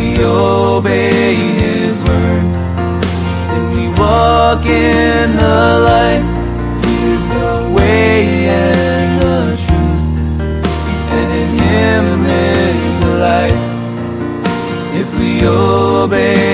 we obey His word, then we walk in the light. He is the way and the truth, and in Him is the life. If we obey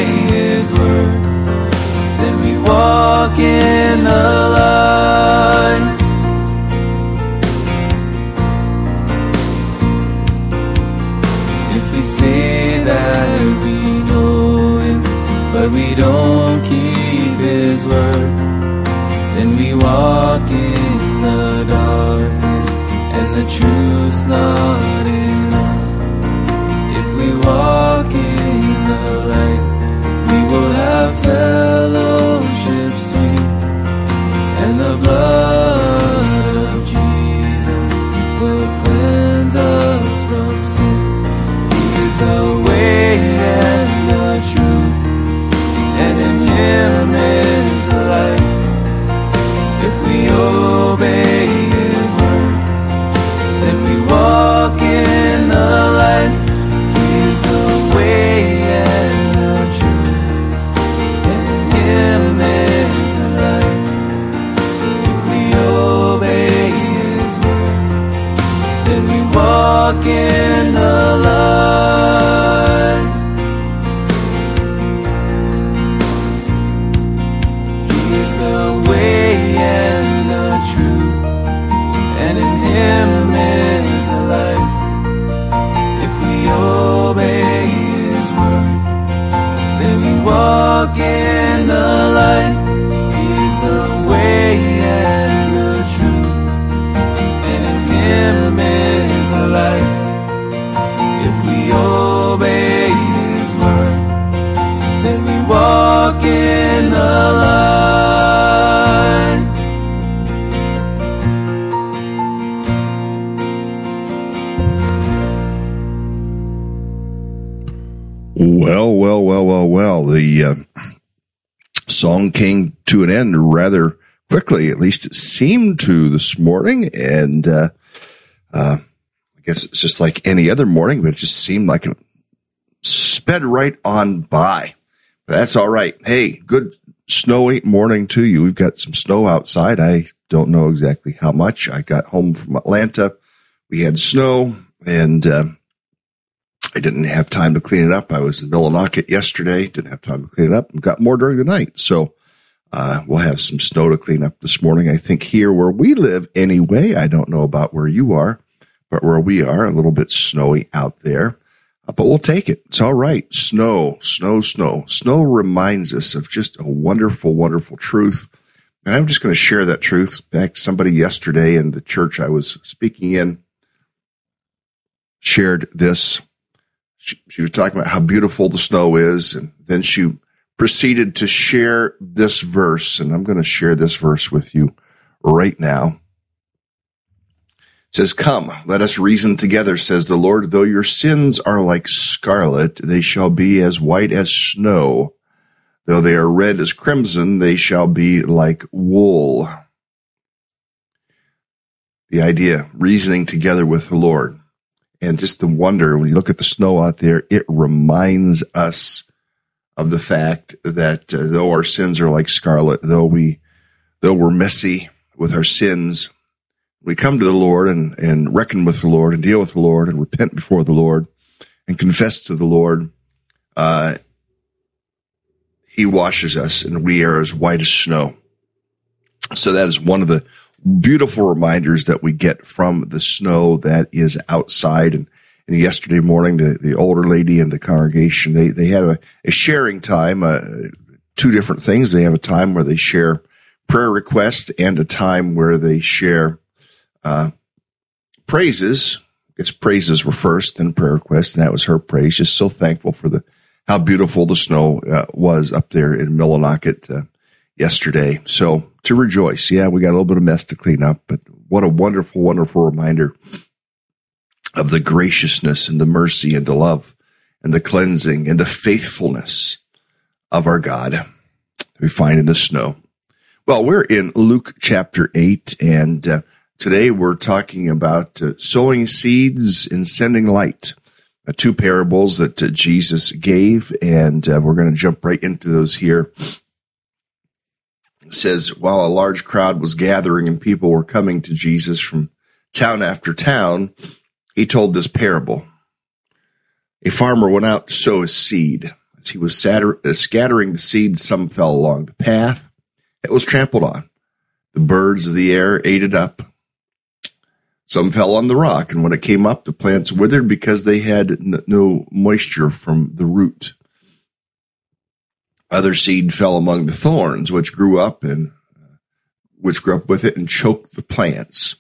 rather quickly. At least it seemed to this morning, and uh, uh, I guess it's just like any other morning, but it just seemed like it sped right on by. But that's all right. Hey, good snowy morning to you. We've got some snow outside. I don't know exactly how much. I got home from Atlanta. We had snow, and uh, I didn't have time to clean it up. I was in Millinocket yesterday. Didn't have time to clean it up. and Got more during the night. So uh, we'll have some snow to clean up this morning. I think here where we live anyway. I don't know about where you are, but where we are, a little bit snowy out there. Uh, but we'll take it. It's all right. Snow, snow, snow. Snow reminds us of just a wonderful, wonderful truth. And I'm just going to share that truth. In fact, somebody yesterday in the church I was speaking in shared this she, she was talking about how beautiful the snow is. And then she proceeded to share this verse. And I'm going to share this verse with you right now. It says, Come, let us reason together, says the Lord. Though your sins are like scarlet, they shall be as white as snow. Though they are red as crimson, they shall be like wool. The idea, reasoning together with the Lord and just the wonder when you look at the snow out there, it reminds us of the fact that uh, though our sins are like scarlet, though we, though we're messy with our sins, we come to the Lord and, and reckon with the Lord and deal with the Lord and repent before the Lord and confess to the Lord. Uh, he washes us and we are as white as snow. So that is one of the beautiful reminders that we get from the snow that is outside. And, and yesterday morning, the, the older lady in the congregation, they, they had a, a sharing time, uh, two different things. They have a time where they share prayer requests and a time where they share uh, praises. I guess praises were first, then prayer requests, and that was her praise. Just so thankful for the how beautiful the snow uh, was up there in Millinocket uh, yesterday. So to rejoice, yeah, we got a little bit of mess to clean up, but what a wonderful, wonderful reminder of the graciousness and the mercy and the love and the cleansing and the faithfulness of our God we find in the snow. Well, we're in Luke chapter 8, and uh, today we're talking about uh, sowing seeds and sending light. Uh, two parables that uh, Jesus gave, and uh, we're going to jump right into those here. It says, while a large crowd was gathering and people were coming to Jesus from town after town, he told this parable. A farmer went out to sow his seed. As he was uh, scattering the seed, some fell along the path. It was trampled on. The birds of the air ate it up. Some fell on the rock, and when it came up, the plants withered because they had no moisture from the root. Other seed fell among the thorns, which grew up and uh, which grew up with it and choked the plants.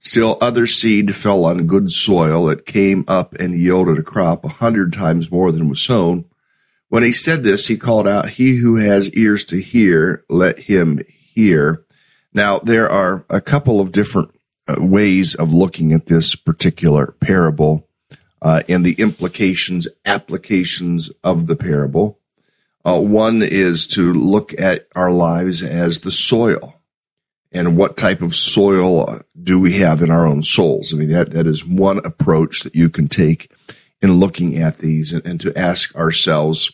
Still other seed fell on good soil. It came up and yielded a crop a hundred times more than was sown. When he said this, he called out, He who has ears to hear, let him hear. Now, there are a couple of different uh, ways of looking at this particular parable uh, and the implications, applications of the parable. Uh, one is to look at our lives as the soil and what type of soil do we have in our own souls? I mean, that, that is one approach that you can take in looking at these and, and to ask ourselves,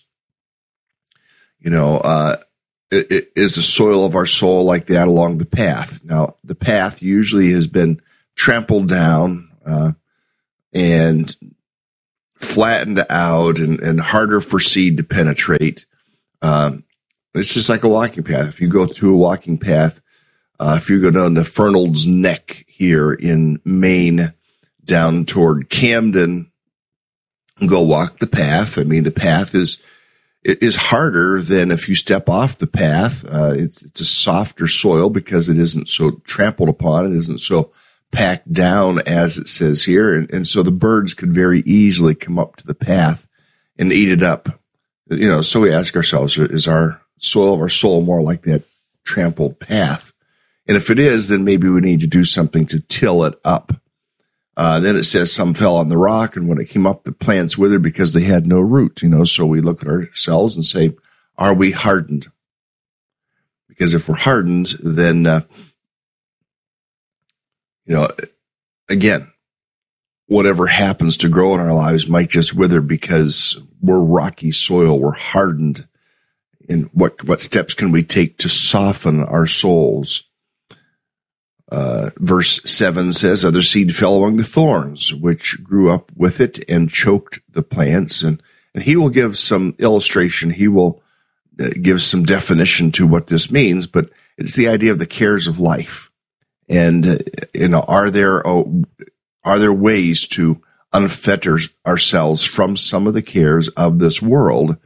you know, uh, is the soil of our soul like that along the path? Now, the path usually has been trampled down, uh, and flattened out and, and harder for seed to penetrate. Um, it's just like a walking path. If you go through a walking path, uh, if you go down to Fernald's Neck here in Maine, down toward Camden, go walk the path. I mean, the path is is harder than if you step off the path. Uh, it's, it's a softer soil because it isn't so trampled upon. It isn't so packed down as it says here, and, and so the birds could very easily come up to the path and eat it up. You know, so we ask ourselves: Is our soil of our soul more like that trampled path? And if it is, then maybe we need to do something to till it up. Uh, then it says some fell on the rock, and when it came up, the plants withered because they had no root. You know, so we look at ourselves and say, "Are we hardened?" Because if we're hardened, then uh, you know, again, whatever happens to grow in our lives might just wither because we're rocky soil, we're hardened. And what what steps can we take to soften our souls? Uh, verse 7 says, Other seed fell among the thorns, which grew up with it and choked the plants. And, and he will give some illustration. He will uh, give some definition to what this means, but it's the idea of the cares of life. And, uh, you know, are there, uh, are there ways to unfetter ourselves from some of the cares of this world?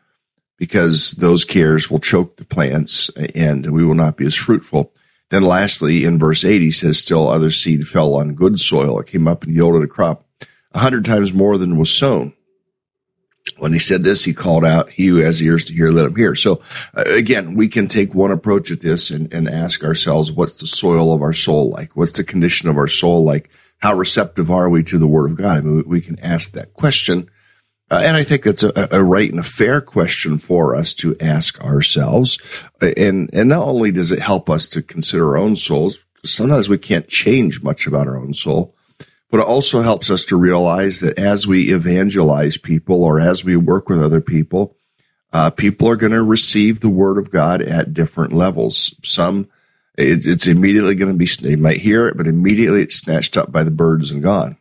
Because those cares will choke the plants and we will not be as fruitful. Then lastly, in verse 8, he says, still other seed fell on good soil. It came up and yielded a crop a hundred times more than was sown. When he said this, he called out, he who has ears to hear, let him hear. So uh, again, we can take one approach at this and, and ask ourselves, what's the soil of our soul like? What's the condition of our soul like? How receptive are we to the word of God? I mean, we can ask that question uh, and I think that's a, a, right and a fair question for us to ask ourselves. And, and not only does it help us to consider our own souls, sometimes we can't change much about our own soul, but it also helps us to realize that as we evangelize people or as we work with other people, uh, people are going to receive the word of God at different levels. Some, it, it's immediately going to be, they might hear it, but immediately it's snatched up by the birds and gone.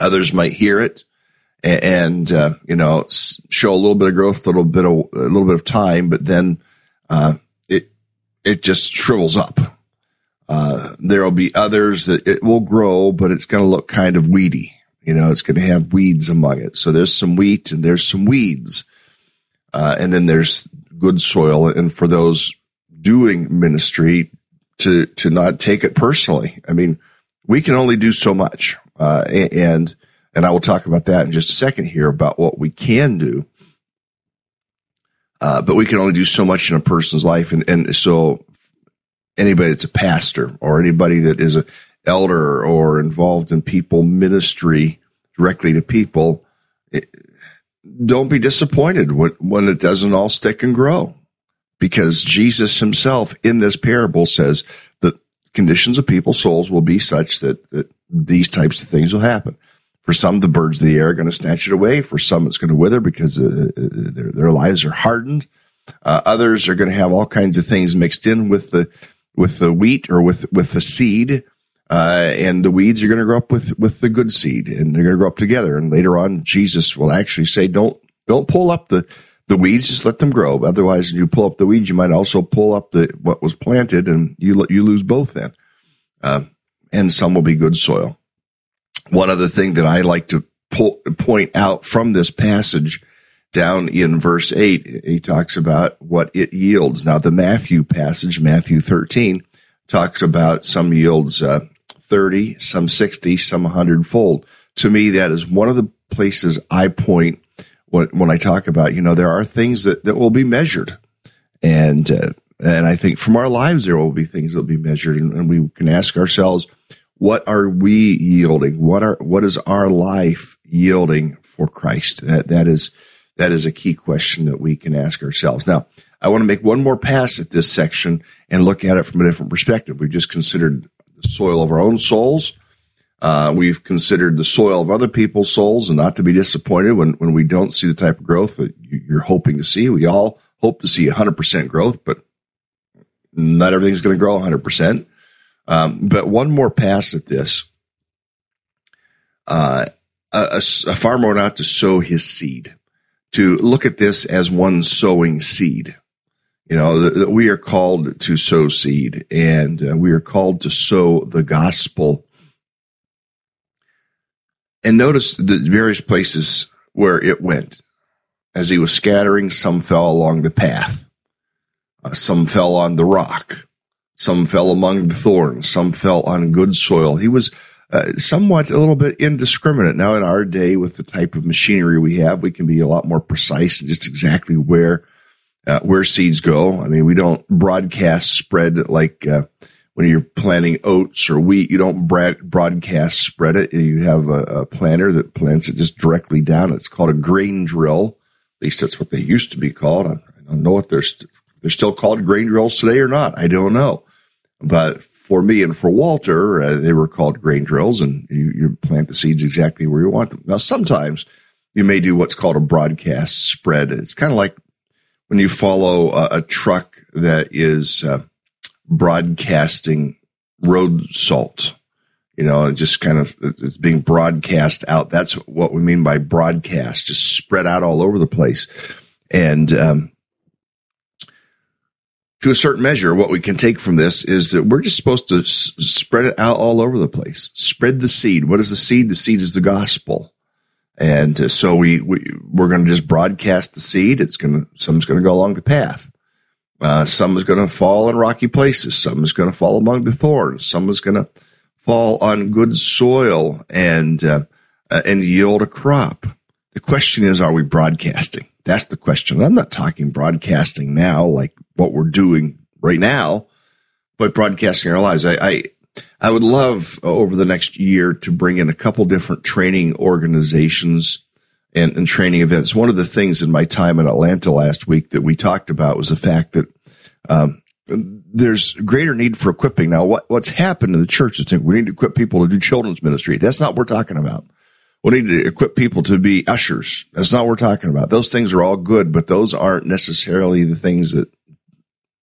Others might hear it and uh, you know show a little bit of growth, a little bit of a little bit of time, but then uh, it it just shrivels up. Uh, there will be others that it will grow, but it's going to look kind of weedy. You know, it's going to have weeds among it. So there's some wheat and there's some weeds, uh, and then there's good soil. And for those doing ministry to to not take it personally. I mean, we can only do so much, uh, and and I will talk about that in just a second here about what we can do. Uh, but we can only do so much in a person's life, and and so anybody that's a pastor or anybody that is a elder or involved in people ministry directly to people, it, don't be disappointed when, when it doesn't all stick and grow because Jesus himself in this parable says that conditions of people's souls will be such that, that these types of things will happen. For some, the birds of the air are going to snatch it away. For some, it's going to wither because uh, uh, their, their lives are hardened. Uh, others are going to have all kinds of things mixed in with the with the wheat or with with the seed, uh, and the weeds are going to grow up with with the good seed, and they're going to grow up together. And later on, Jesus will actually say, "Don't don't pull up the the weeds; just let them grow. Otherwise, when you pull up the weeds, you might also pull up the what was planted, and you you lose both then. Uh, and some will be good soil. One other thing that I like to pull, point out from this passage down in verse 8, he talks about what it yields. Now, the Matthew passage, Matthew 13, talks about some yields uh, 30, some 60, some 100 fold. To me, that is one of the places I point when, when I talk about, you know, there are things that, that will be measured. And, uh, and I think from our lives, there will be things that will be measured and, and we can ask ourselves, what are we yielding? What are, what is our life yielding for Christ? That, that is, that is a key question that we can ask ourselves. Now, I want to make one more pass at this section and look at it from a different perspective. We've just considered the soil of our own souls. Uh, we've considered the soil of other people's souls and not to be disappointed when, when we don't see the type of growth that you're hoping to see. We all hope to see 100% growth, but not everything's going to grow 100%. Um, but one more pass at this. Uh, a, a, farmer out to sow his seed to look at this as one sowing seed. You know, that we are called to sow seed and uh, we are called to sow the gospel. And notice the various places where it went. As he was scattering, some fell along the path. Uh, some fell on the rock. Some fell among the thorns. Some fell on good soil. He was uh, somewhat a little bit indiscriminate. Now, in our day, with the type of machinery we have, we can be a lot more precise and just exactly where uh, where seeds go. I mean, we don't broadcast spread like uh, when you're planting oats or wheat. You don't broadcast spread it. You have a, a, planter that plants it just directly down. It's called a grain drill. At least that's what they used to be called. I, I don't know what they're st- they're still called grain drills today or not. I don't know, but for me and for Walter, uh, they were called grain drills, and you, you, plant the seeds exactly where you want them. Now, sometimes you may do what's called a broadcast spread. It's kind of like when you follow a, a truck that is uh, broadcasting road salt. You know, just kind of it's being broadcast out. That's what we mean by broadcast, just spread out all over the place. And um, to a certain measure, what we can take from this is that we're just supposed to s- spread it out all over the place. Spread the seed. What is the seed? The seed is the gospel. And uh, so we, we, we're going to just broadcast the seed. It's going to, some's going to go along the path. Uh, some is going to fall in rocky places. Some is going to fall among the thorns. Some is going to fall on good soil and, uh, uh, and yield a crop. The question is, are we broadcasting? That's the question. I'm not talking broadcasting now, like what we're doing right now, but broadcasting our lives. I, I, I would love uh, over the next year to bring in a couple different training organizations and, and, training events. One of the things in my time in Atlanta last week that we talked about was the fact that um, there's greater need for equipping. Now, what, what's happened in the church is we need to equip people to do children's ministry. That's not what we're talking about. We need to equip people to be ushers. That's not what we're talking about. Those things are all good, but those aren't necessarily the things that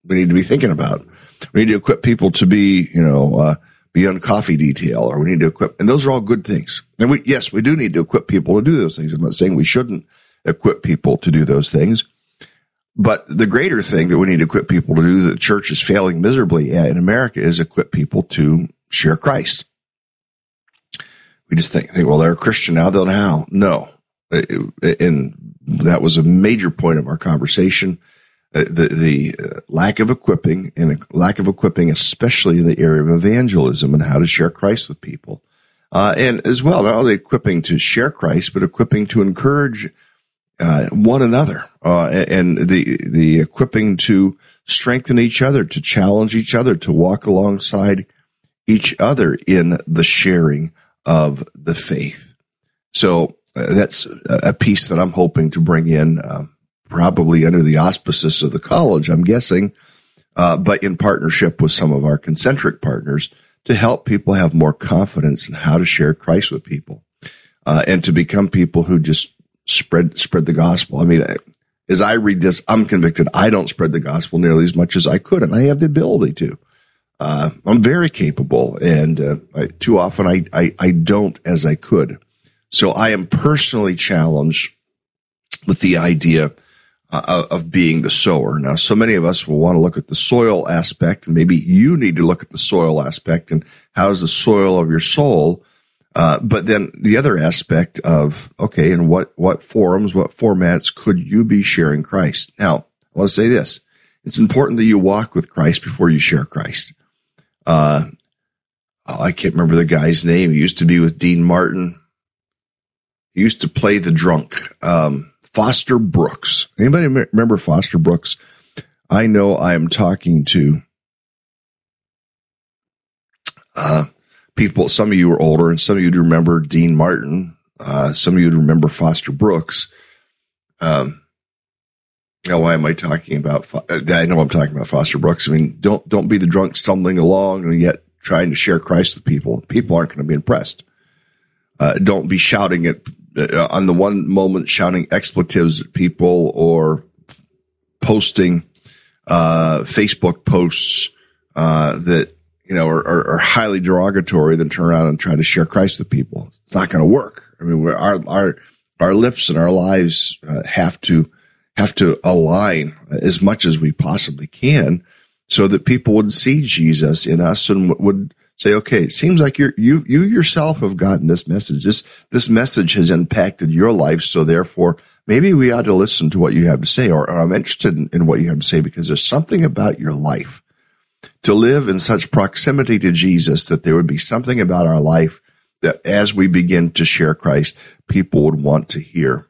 we need to be thinking about. We need to equip people to be, you know, uh, be on coffee detail or we need to equip, and those are all good things. And we, yes, we do need to equip people to do those things. I'm not saying we shouldn't equip people to do those things. But the greater thing that we need to equip people to do that the church is failing miserably at in America is equip people to share Christ we just think, think well, they're a Christian now, they'll know how. No. And that was a major point of our conversation the the uh, lack of equipping and lack of equipping, especially in the area of evangelism and how to share Christ with people, uh, and as well not only equipping to share Christ, but equipping to encourage uh, one another, uh, and the the equipping to strengthen each other, to challenge each other, to walk alongside each other in the sharing of the faith. So uh, that's a piece that I'm hoping to bring in probably under the auspices of the college, I'm guessing, uh, but in partnership with some of our concentric partners to help people have more confidence in how to share Christ with people uh, and to become people who just spread spread the gospel. I mean, as I read this, I'm convicted I don't spread the gospel nearly as much as I could, and I have the ability to. Uh, I'm very capable, and uh, I, too often I, I I don't as I could. So I am personally challenged with the idea uh, of being the sower. Now, so many of us will want to look at the soil aspect, and maybe you need to look at the soil aspect and how's the soil of your soul. Uh, but then the other aspect of okay, and what what forums, what formats could you be sharing Christ? Now, I want to say this: it's important that you walk with Christ before you share Christ. Uh, oh, I can't remember the guy's name. He used to be with Dean Martin. He used to play the drunk. Um, Foster Brooks. Anybody remember Foster Brooks? I know I am talking to uh, people. Some of you are older, and some of you remember Dean Martin. Uh, some of you remember Foster Brooks. Um, now, why am I talking about? I know I'm talking about Foster Brooks. I mean, don't don't be the drunk stumbling along and yet trying to share Christ with people. People aren't going to be impressed. Uh, don't be shouting at uh, on the one moment shouting expletives at people or posting uh, Facebook posts uh, that you know are, are, are, highly derogatory, then turn around and try to share Christ with people. It's not going to work. I mean, our our our lips and our lives uh, have to have to align as much as we possibly can, so that people would see Jesus in us and would say, okay, it seems like you you you yourself have gotten this message. This this message has impacted your life, so therefore maybe we ought to listen to what you have to say, or, or I'm interested in, in what you have to say because there's something about your life to live in such proximity to Jesus that there would be something about our life that as we begin to share Christ, people would want to hear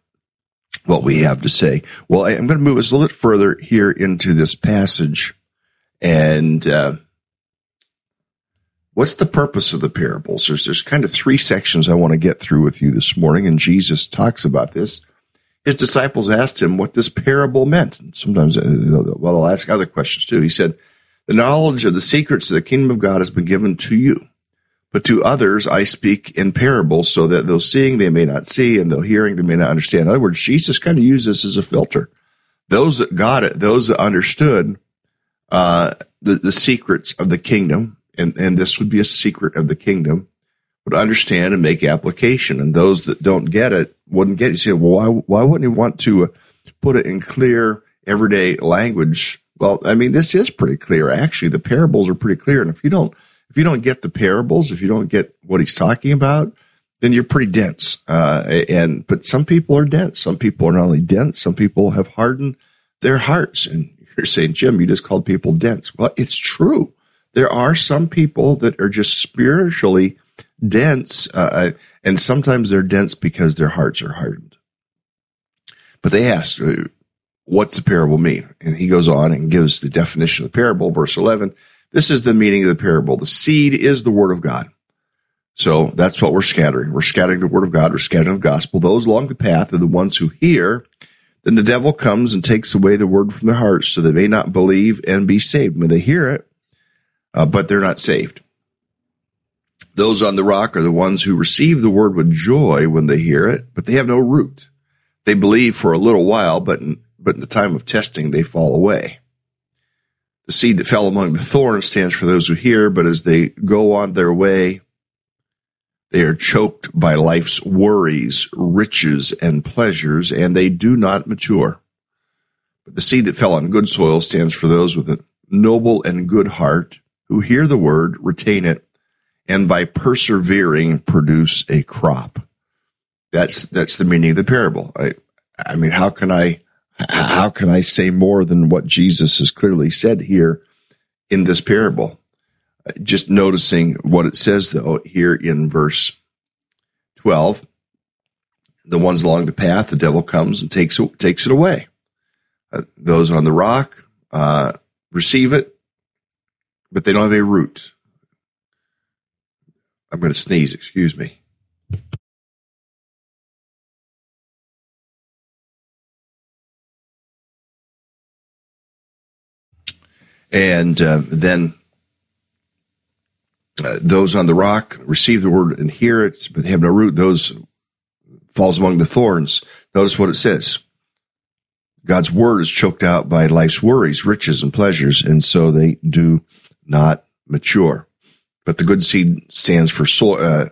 what we have to say. Well, I'm going to move us a little bit further here into this passage and. Uh, What's the purpose of the parables? There's, there's kind of three sections I want to get through with you this morning, and Jesus talks about this. His disciples asked him what this parable meant. And sometimes, uh, well, they'll ask other questions too. He said, The knowledge of the secrets of the kingdom of God has been given to you, but to others I speak in parables, so that though seeing they may not see, and though hearing they may not understand. In other words, Jesus kind of used this as a filter. Those that got it, those that understood uh, the, the secrets of the kingdom, and, and this would be a secret of the kingdom, would understand and make application. And those that don't get it wouldn't get it. You say, well, why, why wouldn't you want to uh, put it in clear, everyday language? Well, I mean, this is pretty clear. Actually, the parables are pretty clear. And if you don't, if you don't get the parables, if you don't get what he's talking about, then you're pretty dense. Uh, and, but some people are dense. Some people are not only dense, some people have hardened their hearts. And you're saying, Jim, you just called people dense. Well, it's true there are some people that are just spiritually dense, uh, uh, and sometimes they're dense because their hearts are hardened. But they asked, uh, what's the parable mean? And he goes on and gives the definition of the parable, verse 11. This is the meaning of the parable. The seed is the word of God. So that's what we're scattering. We're scattering the word of God. We're scattering the gospel. Those along the path are the ones who hear. Then the devil comes and takes away the word from their hearts so they may not believe and be saved. When they hear it, uh, but they're not saved. Those on the rock are the ones who receive the word with joy when they hear it, but they have no root. They believe for a little while, but in, but in the time of testing, they fall away. The seed that fell among the thorns stands for those who hear, but as they go on their way, they are choked by life's worries, riches, and pleasures, and they do not mature. But the seed that fell on good soil stands for those with a noble and good heart who hear the word, retain it, and by persevering produce a crop. That's that's the meaning of the parable. I I mean, how can I How can I say more than what Jesus has clearly said here in this parable? Just noticing what it says though here in verse 12. The ones along the path, the devil comes and takes takes it away. Uh, those on the rock uh, receive it, but they don't have a root. I'm going to sneeze, excuse me. And uh, then uh, those on the rock receive the word and hear it, but have no root. Those falls among the thorns. Notice what it says. God's word is choked out by life's worries, riches, and pleasures, and so they do not mature. But the good seed stands for soil. Uh,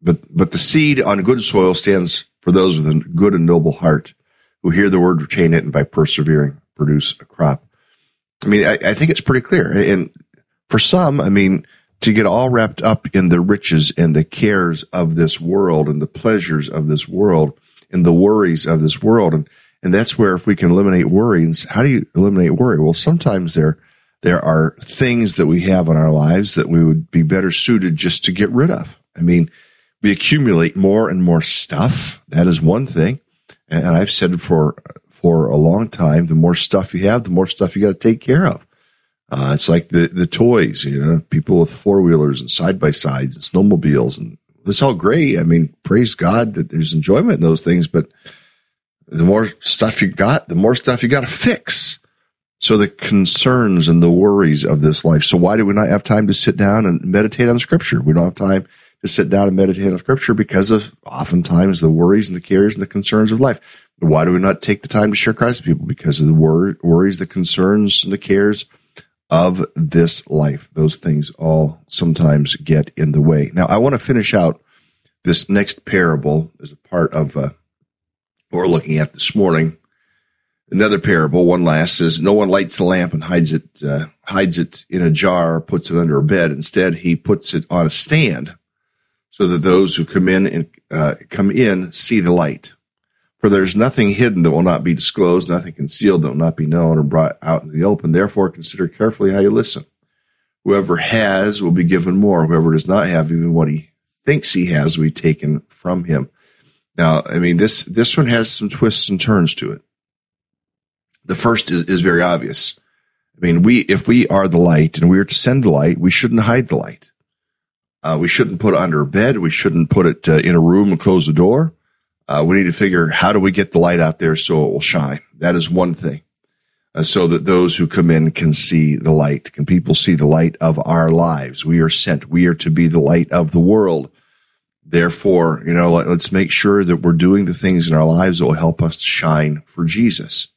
but but the seed on good soil stands for those with a good and noble heart, who hear the word, retain it, and by persevering produce a crop. I mean, I, I think it's pretty clear. And for some, I mean, to get all wrapped up in the riches and the cares of this world and the pleasures of this world and the worries of this world. And, and that's where if we can eliminate worries, how do you eliminate worry? Well, sometimes there, there are things that we have in our lives that we would be better suited just to get rid of. I mean, we accumulate more and more stuff. That is one thing. And I've said for for a long time, the more stuff you have, the more stuff you got to take care of. Uh, it's like the, the toys, you know, people with four wheelers and side by sides and snowmobiles and it's all great. I mean, praise God that there's enjoyment in those things, but the more stuff you got, the more stuff you got to fix. So the concerns and the worries of this life. So why do we not have time to sit down and meditate on scripture? We don't have time to sit down and meditate on scripture because of oftentimes the worries and the cares and the concerns of life. Why do we not take the time to share Christ with people? Because of the wor- worries, the concerns, and the cares of this life. Those things all sometimes get in the way. Now, I want to finish out this next parable as a part of uh, what we're looking at this morning. Another parable, one last, says, "No one lights the lamp and hides it uh, hides it in a jar, or puts it under a bed. Instead, he puts it on a stand, so that those who come in and uh, come in see the light." For there's nothing hidden that will not be disclosed, nothing concealed that will not be known or brought out in the open. Therefore, consider carefully how you listen. Whoever has will be given more. Whoever does not have, even what he thinks he has, will be taken from him. Now, I mean, this, this one has some twists and turns to it. The first is, is very obvious. I mean, we, if we are the light and we are to send the light, we shouldn't hide the light. Uh, we shouldn't put it under a bed. We shouldn't put it uh, in a room and close the door. Uh, we need to figure how do we get the light out there so it will shine. That is one thing. Uh, so that those who come in can see the light. Can people see the light of our lives? We are sent. We are to be the light of the world. Therefore, you know, let, us make sure that we're doing the things in our lives that will help us to shine for Jesus.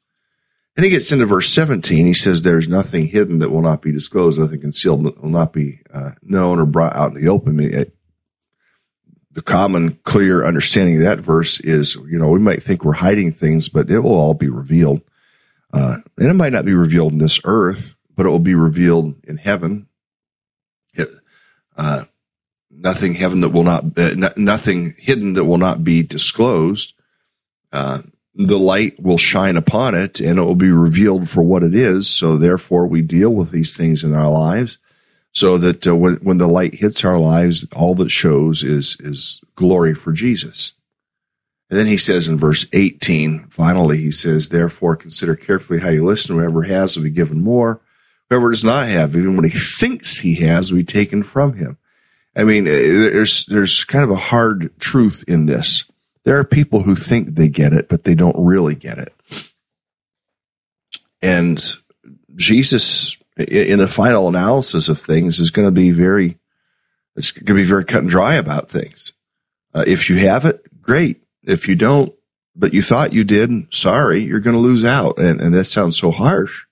And he gets into verse 17. He says, There's nothing hidden that will not be disclosed, nothing concealed that will not be uh, known or brought out in the open. It, the common, clear understanding of that verse is, you know, we might think we're hiding things, but it will all be revealed. Uh, and it might not be revealed in this earth, but it will be revealed in heaven. It, uh, nothing heaven that will not, uh, n- nothing hidden that will not be disclosed. The light will shine upon it and it will be revealed for what it is. So therefore we deal with these things in our lives so that uh, when, when the light hits our lives, all that shows is, is glory for Jesus. And then he says in verse 18, finally, he says, therefore consider carefully how you listen. Whoever has will be given more. Whoever does not have, even what he thinks he has, will be taken from him. I mean, uh, there's, there's kind of a hard truth in this. There are people who think they get it, but they don't really get it. And Jesus in the final analysis of things is going to be very, it's going to be very cut and dry about things. Uh, if you have it, great. If you don't, but you thought you did, sorry, you're going to lose out. And, and that sounds so harsh.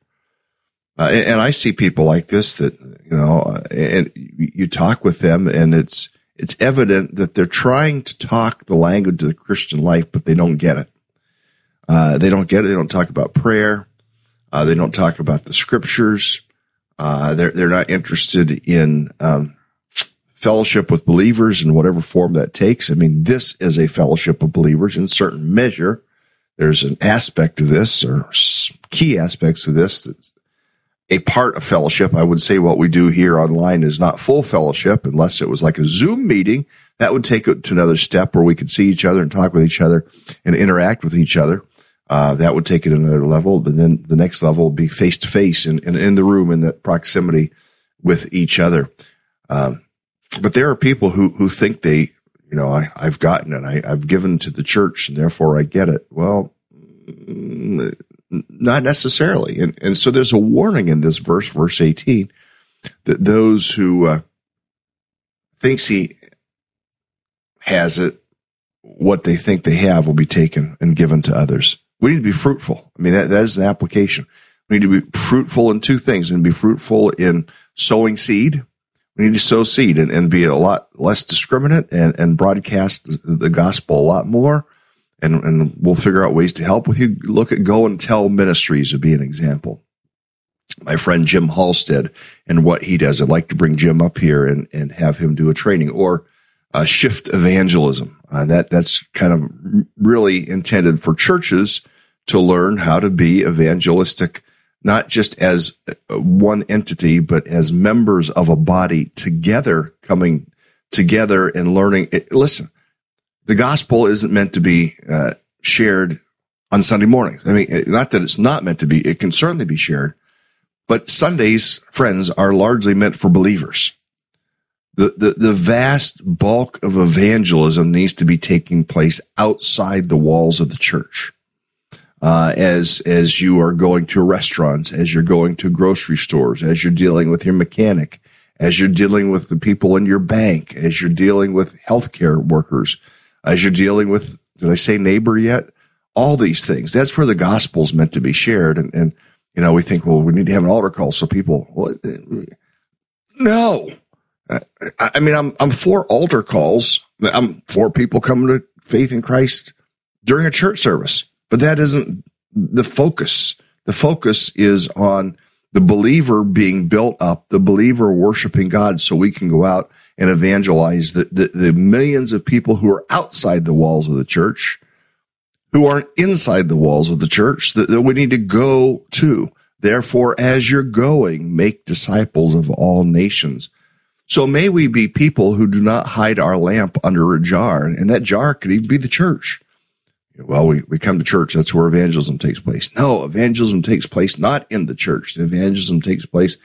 Uh, and, and, I see people like this that, you know, uh, and you talk with them and it's, it's evident that they're trying to talk the language of the Christian life, but they don't get it. Uh, they don't get it. They don't talk about prayer. Uh, they don't talk about the scriptures. Uh, they're they're not interested in um, fellowship with believers in whatever form that takes. I mean, this is a fellowship of believers in certain measure. there's an aspect of this or key aspects of this that's a part of fellowship. I would say what we do here online is not full fellowship unless it was like a Zoom meeting. That would take it to another step where we could see each other and talk with each other and interact with each other. Uh, that would take it another level. But then the next level would be face to face and in the room in that proximity with each other. Um, but there are people who, who think they, you know, I, I've gotten it. I, I've given to the church and therefore I get it. Well, mm, not necessarily. And, and so there's a warning in this verse, verse 18, that those who, uh, thinks he has it, what they think they have will be taken and given to others. We need to be fruitful. I mean, that, that is an application. We need to be fruitful in two things and be fruitful in sowing seed. We need to sow seed and, and be a lot less discriminate and, and broadcast the gospel a lot more. And, and we'll figure out ways to help with you. Look at Go and Tell Ministries would be an example. My friend Jim Halstead and what he does. I'd like to bring Jim up here and, and have him do a training or uh, shift evangelism. Uh, that that's kind of really intended for churches to learn how to be evangelistic, not just as uh, one entity, but as members of a body together, coming together and learning. It, listen, the gospel isn't meant to be uh, shared on Sunday mornings. I mean, not that it's not meant to be; it can certainly be shared. But Sundays, friends, are largely meant for believers the, the, the vast bulk of evangelism needs to be taking place outside the walls of the church. Uh, as as you are going to restaurants, as you're going to grocery stores, as you're dealing with your mechanic, as you're dealing with the people in your bank, as you're dealing with healthcare workers, as you're dealing with did I say neighbor yet? All these things. That's where the gospel is meant to be shared. And and you know we think well we need to have an altar call so people. Well, no, I mean, I'm I'm for altar calls. I'm for people coming to faith in Christ during a church service, but that isn't the focus. The focus is on the believer being built up, the believer worshiping God, so we can go out and evangelize the, the, the millions of people who are outside the walls of the church, who aren't inside the walls of the church that, that we need to go to. Therefore, as you're going, make disciples of all nations so may we be people who do not hide our lamp under a jar, and that jar could even be the church. Well, we, we come to church. That's where evangelism takes place. No, evangelism takes place not in the church. The evangelism takes place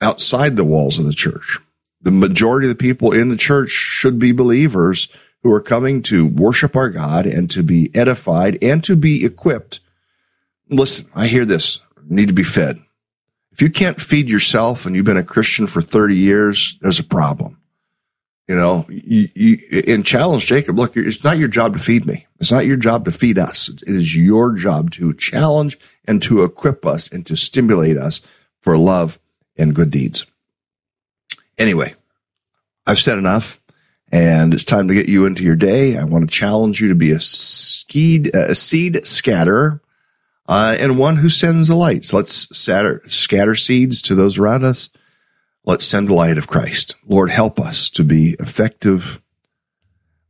outside the walls of the church. The majority of the people in the church should be believers who are coming to worship our God and to be edified and to be equipped. Listen, I hear this need to be fed. If you can't feed yourself and you've been a Christian for 30 years, there's a problem. You know, you, you, and challenge Jacob, look, it's not your job to feed me. It's not your job to feed us. It is your job to challenge and to equip us and to stimulate us for love and good deeds. Anyway, I've said enough and it's time to get you into your day. I want to challenge you to be a, a seed scatterer uh, and one who sends the lights. Let's scatter, scatter seeds to those around us. Let's send the light of Christ. Lord, help us to be effective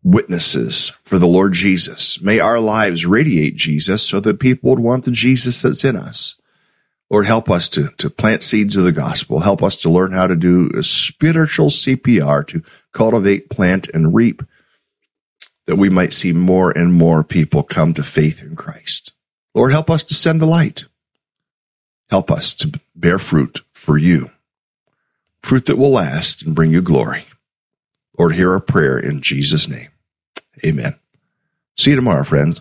witnesses for the Lord Jesus. May our lives radiate Jesus so that people would want the Jesus that's in us. Lord, help us to, to plant seeds of the gospel. Help us to learn how to do a spiritual CPR to cultivate, plant, and reap that we might see more and more people come to faith in Christ. Lord, help us to send the light. Help us to bear fruit for you, fruit that will last and bring you glory. Lord, hear our prayer in Jesus' name. Amen. See you tomorrow, friends.